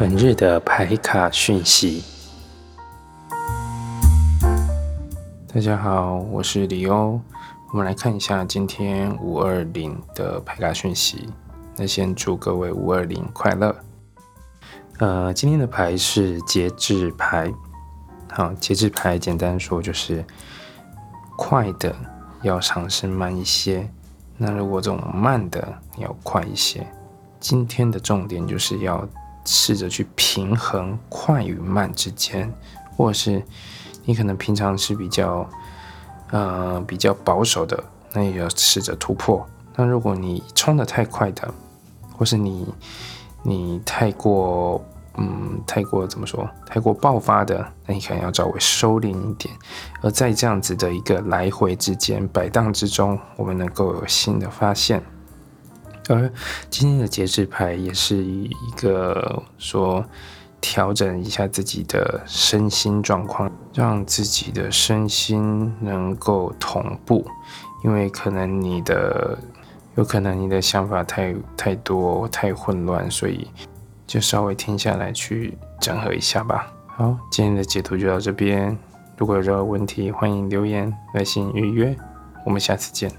本日的牌卡讯息。大家好，我是李欧。我们来看一下今天五二零的牌卡讯息。那先祝各位五二零快乐。呃，今天的牌是节制牌。好，节制牌简单说就是快的要尝试慢一些。那如果这种慢的你要快一些。今天的重点就是要试着去平衡快与慢之间，或者是你可能平常是比较。呃，比较保守的，那也要试着突破。那如果你冲的太快的，或是你你太过嗯太过怎么说，太过爆发的，那你可能要稍微收敛一点。而在这样子的一个来回之间摆荡之中，我们能够有新的发现。而今天的节制牌也是一个说。调整一下自己的身心状况，让自己的身心能够同步，因为可能你的有可能你的想法太太多太混乱，所以就稍微停下来去整合一下吧。好，今天的解读就到这边，如果有任何问题，欢迎留言、来信预约，我们下次见。